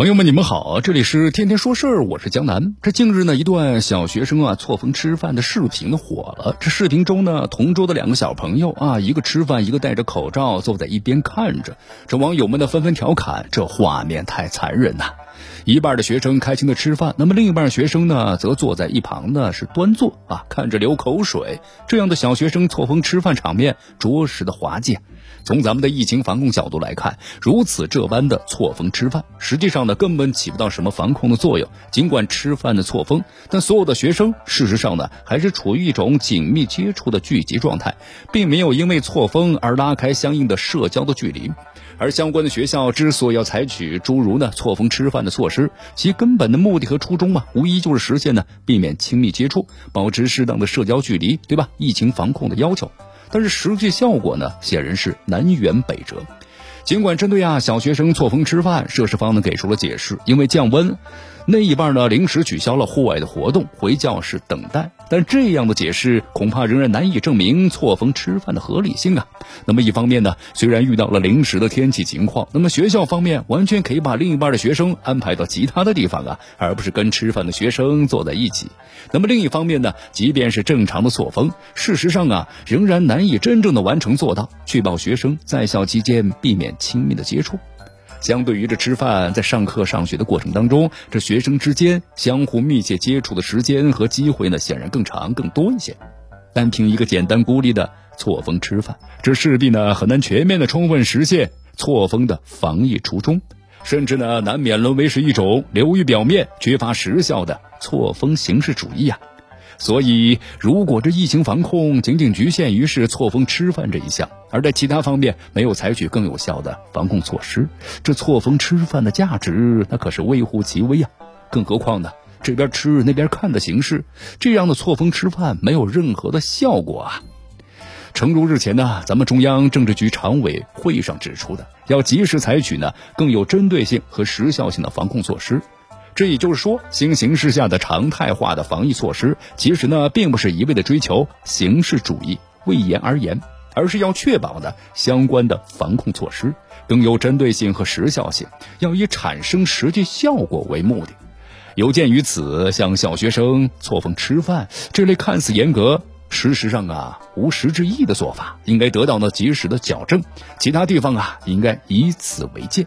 朋友们，你们好，这里是天天说事儿，我是江南。这近日呢，一段小学生啊错峰吃饭的视频火了。这视频中呢，同桌的两个小朋友啊，一个吃饭，一个戴着口罩坐在一边看着。这网友们呢纷纷调侃，这画面太残忍呐！一半的学生开心的吃饭，那么另一半学生呢，则坐在一旁呢是端坐啊，看着流口水。这样的小学生错峰吃饭场面，着实的滑稽。从咱们的疫情防控角度来看，如此这般的错峰吃饭，实际上呢根本起不到什么防控的作用。尽管吃饭的错峰，但所有的学生事实上呢还是处于一种紧密接触的聚集状态，并没有因为错峰而拉开相应的社交的距离。而相关的学校之所以要采取诸如呢错峰吃饭的措施，其根本的目的和初衷嘛，无疑就是实现呢避免亲密接触，保持适当的社交距离，对吧？疫情防控的要求。但是实际效果呢，显然是南辕北辙。尽管针对啊小学生错峰吃饭，涉事方呢给出了解释，因为降温。那一半呢，临时取消了户外的活动，回教室等待。但这样的解释恐怕仍然难以证明错峰吃饭的合理性啊。那么一方面呢，虽然遇到了临时的天气情况，那么学校方面完全可以把另一半的学生安排到其他的地方啊，而不是跟吃饭的学生坐在一起。那么另一方面呢，即便是正常的错峰，事实上啊，仍然难以真正的完成做到，确保学生在校期间避免亲密的接触。相对于这吃饭，在上课上学的过程当中，这学生之间相互密切接触的时间和机会呢，显然更长更多一些。单凭一个简单孤立的错峰吃饭，这势必呢很难全面的充分实现错峰的防疫初衷，甚至呢难免沦为是一种流于表面、缺乏实效的错峰形式主义啊。所以，如果这疫情防控仅仅局限于是错峰吃饭这一项，而在其他方面没有采取更有效的防控措施，这错峰吃饭的价值那可是微乎其微啊！更何况呢，这边吃那边看的形式，这样的错峰吃饭没有任何的效果啊！诚如日前呢，咱们中央政治局常委会上指出的，要及时采取呢更有针对性和时效性的防控措施。这也就是说，新形势下的常态化的防疫措施，其实呢，并不是一味的追求形式主义、为言而言，而是要确保呢相关的防控措施更有针对性和时效性，要以产生实际效果为目的。有鉴于此，像小学生错峰吃饭这类看似严格，事实上啊无实质意义的做法，应该得到呢及时的矫正。其他地方啊，应该以此为鉴。